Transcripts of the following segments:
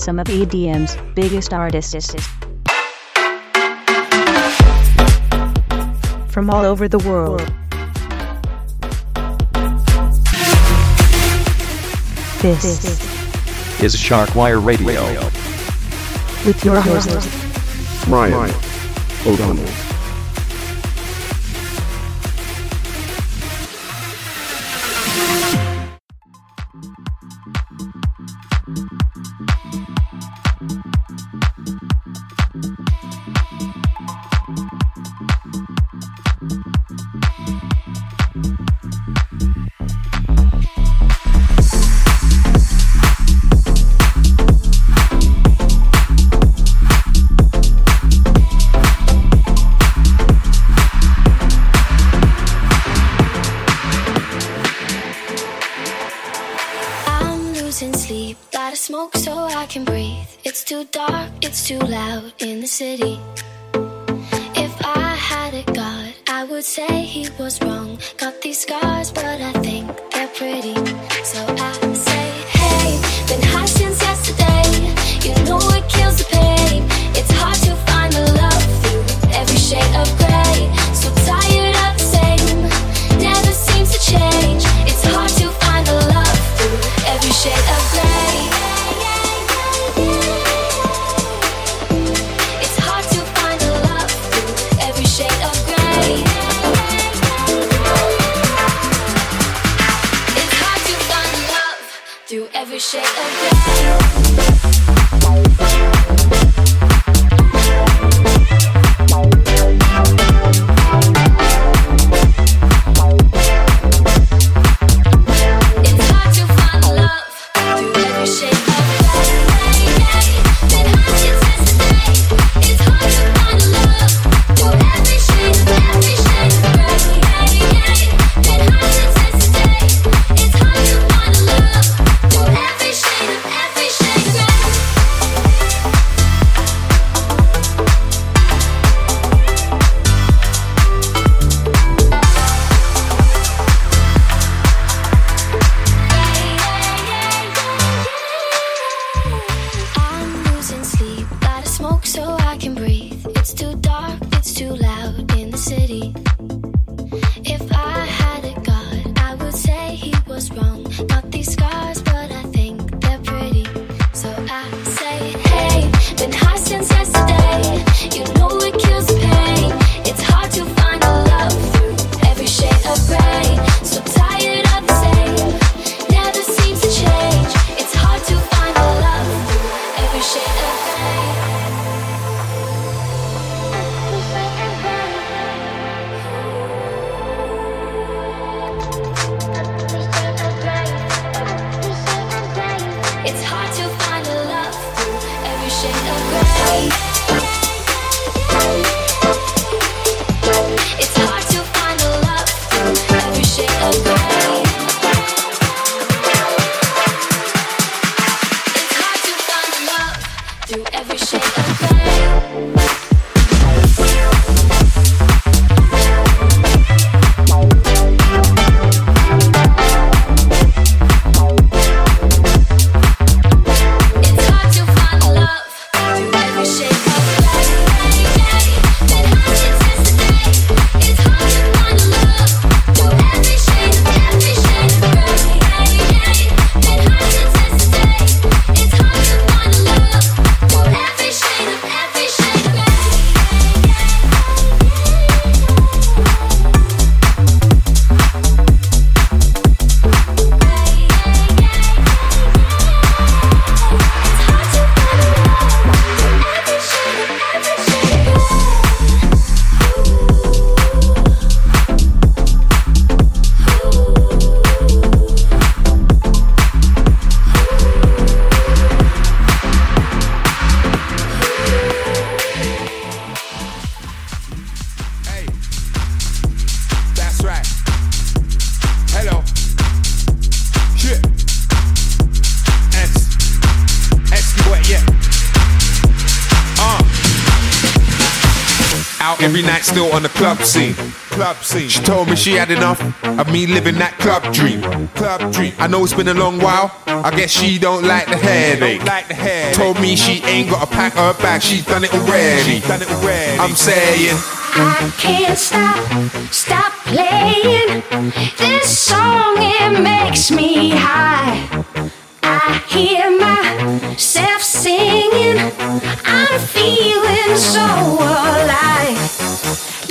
some of EDM's biggest artists. From all over the world. This is Sharkwire Radio. With your host, Ryan O'Donnell. Every on the club scene. club scene. She told me she had enough of me living that club dream. Club dream. I know it's been a long while. I guess she don't like the headache. Like the headache. Told me she ain't got to pack her bag. She's done it already. Done it already. I'm saying. I can't stop, stop playing this song. It makes me high. I hear myself singing. I'm feeling so alive.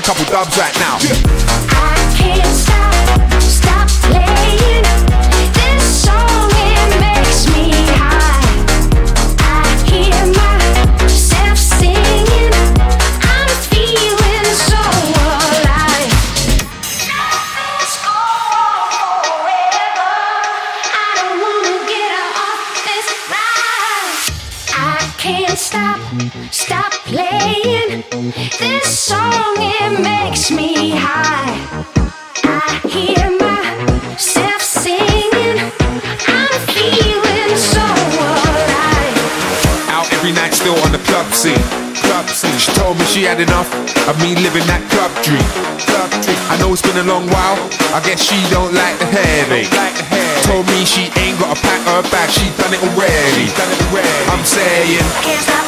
couple dubs right now. I had enough of me living that club dream. Club dream. I know it's been a long while. I guess she don't like the headache. Told me she ain't got to pack her bag. She done it already. Done it already. I'm saying.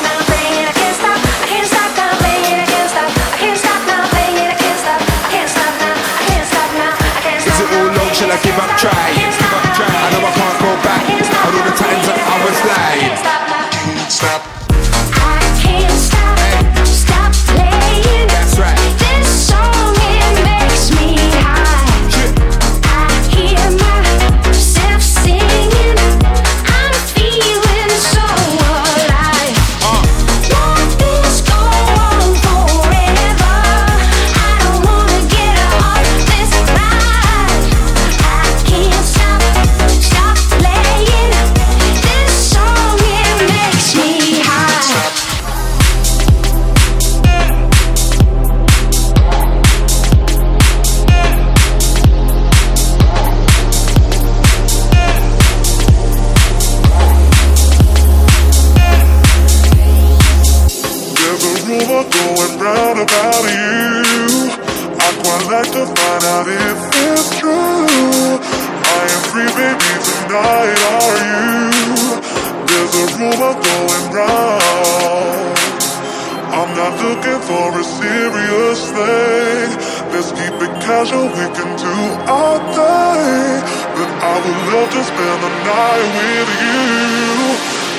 Let's keep it casual, we can do all day. But I would love to spend the night with you.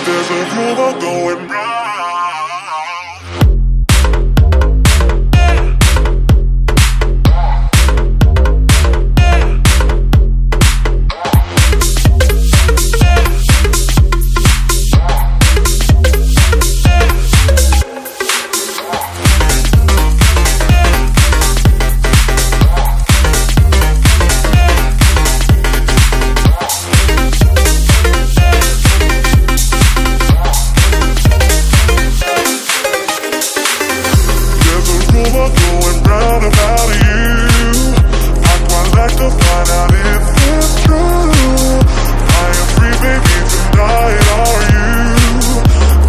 There's a rumor going round. Round about you. I'd quite like to find out if it's true. I am free, baby, tonight, are you?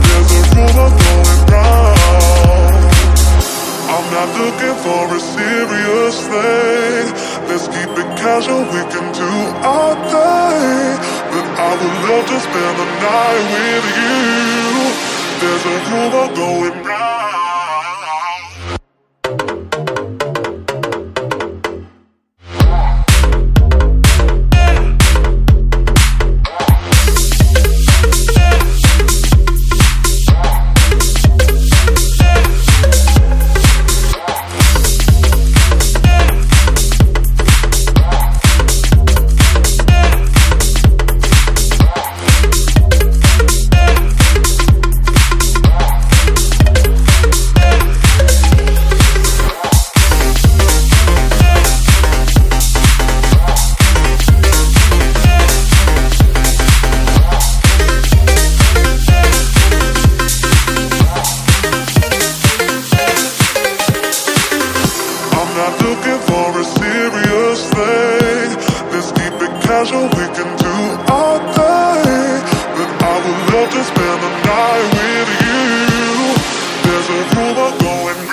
There's a rumor going round. I'm not looking for a serious thing. Let's keep it casual, we can do our thing. But I would love to spend the night with you. There's a rumor going round. But I would love to spend the night with you. There's a rumor going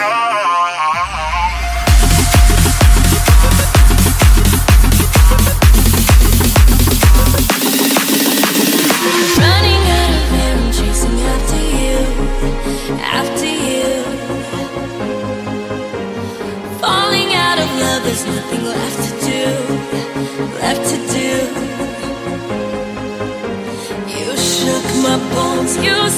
bones,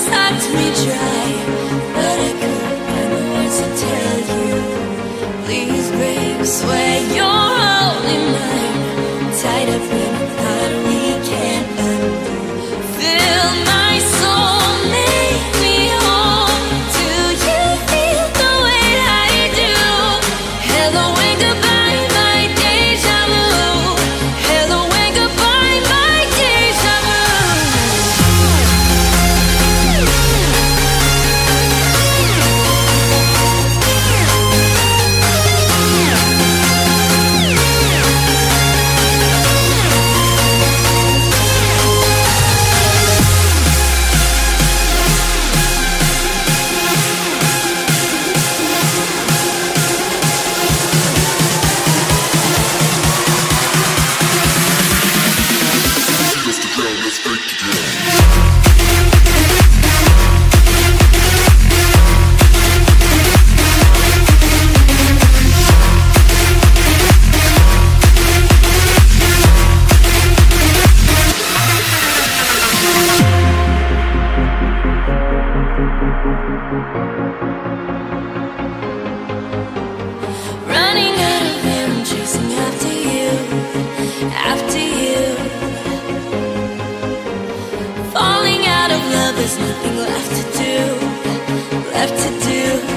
you left to do.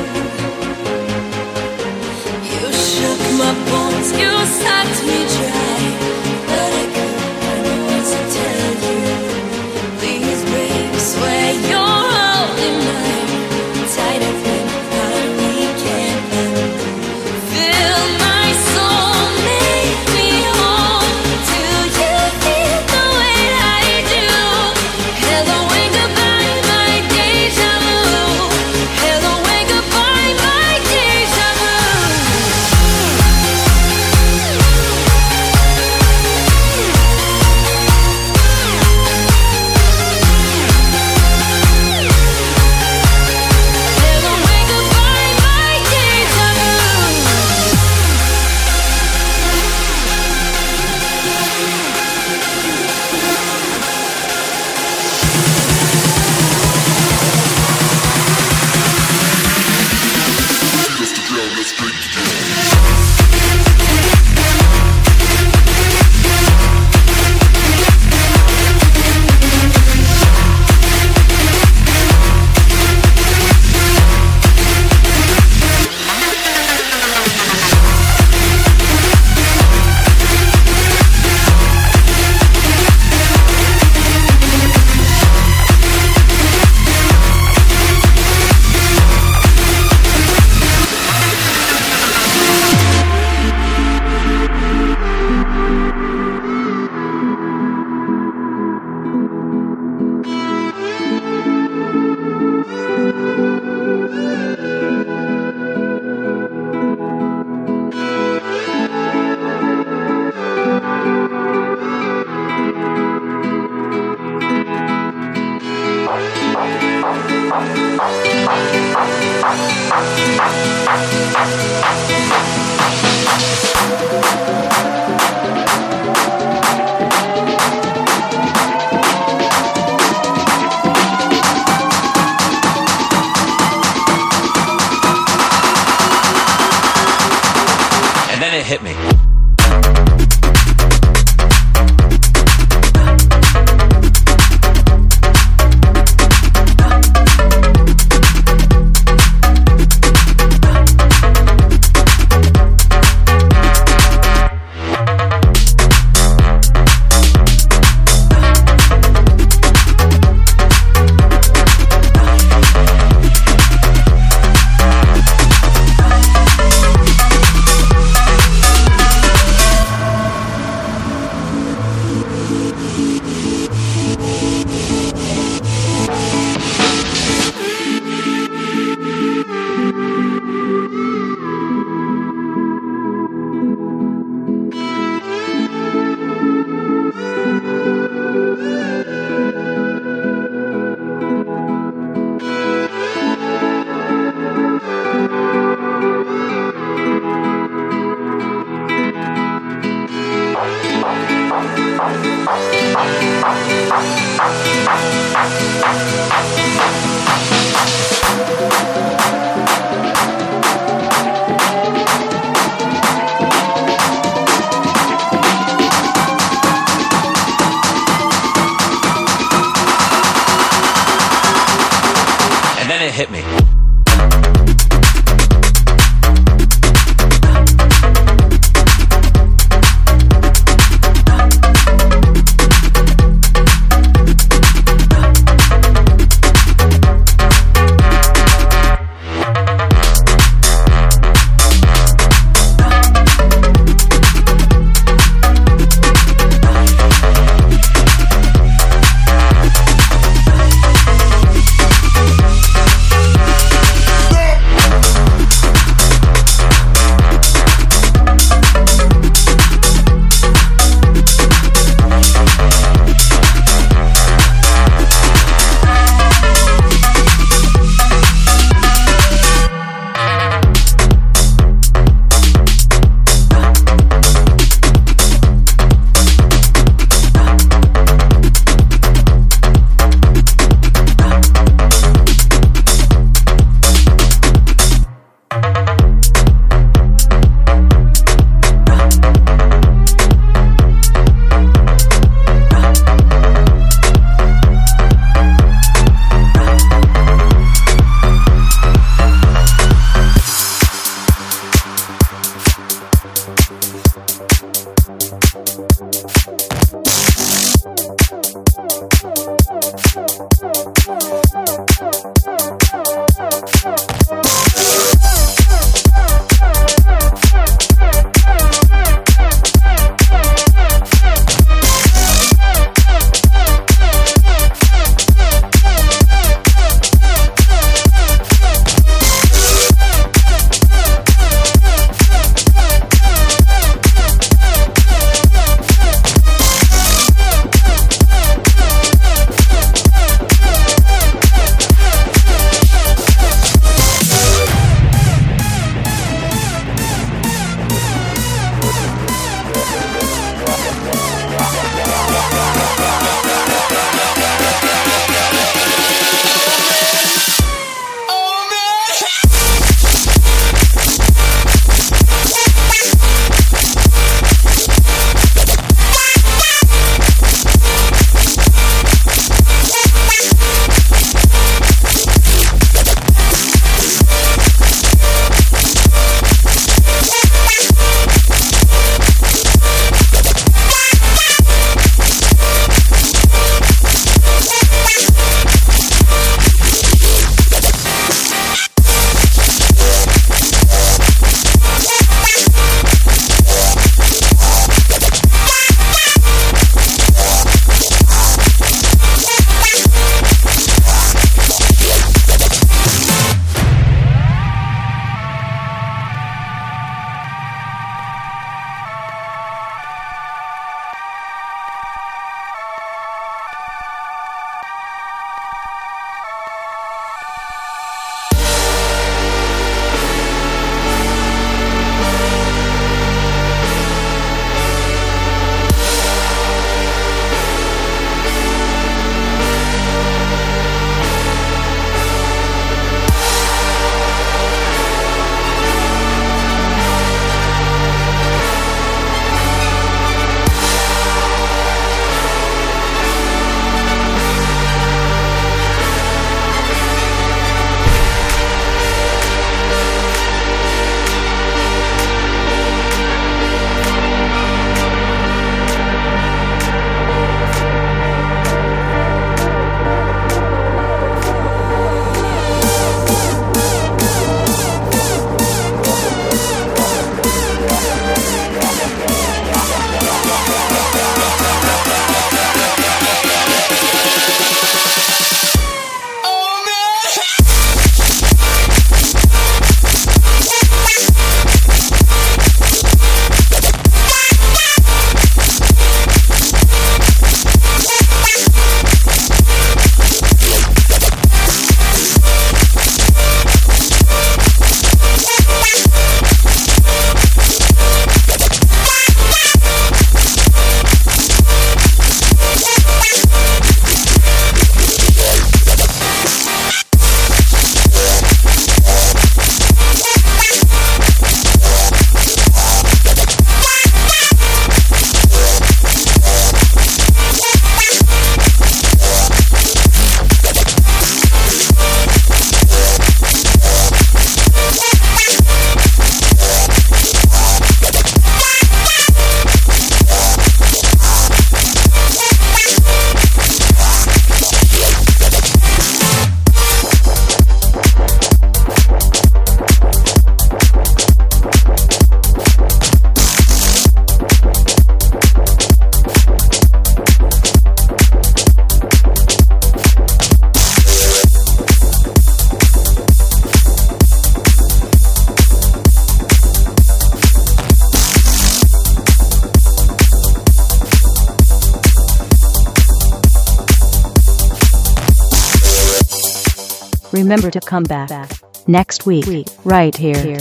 Remember to come back next week, right here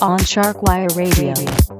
on Sharkwire Radio.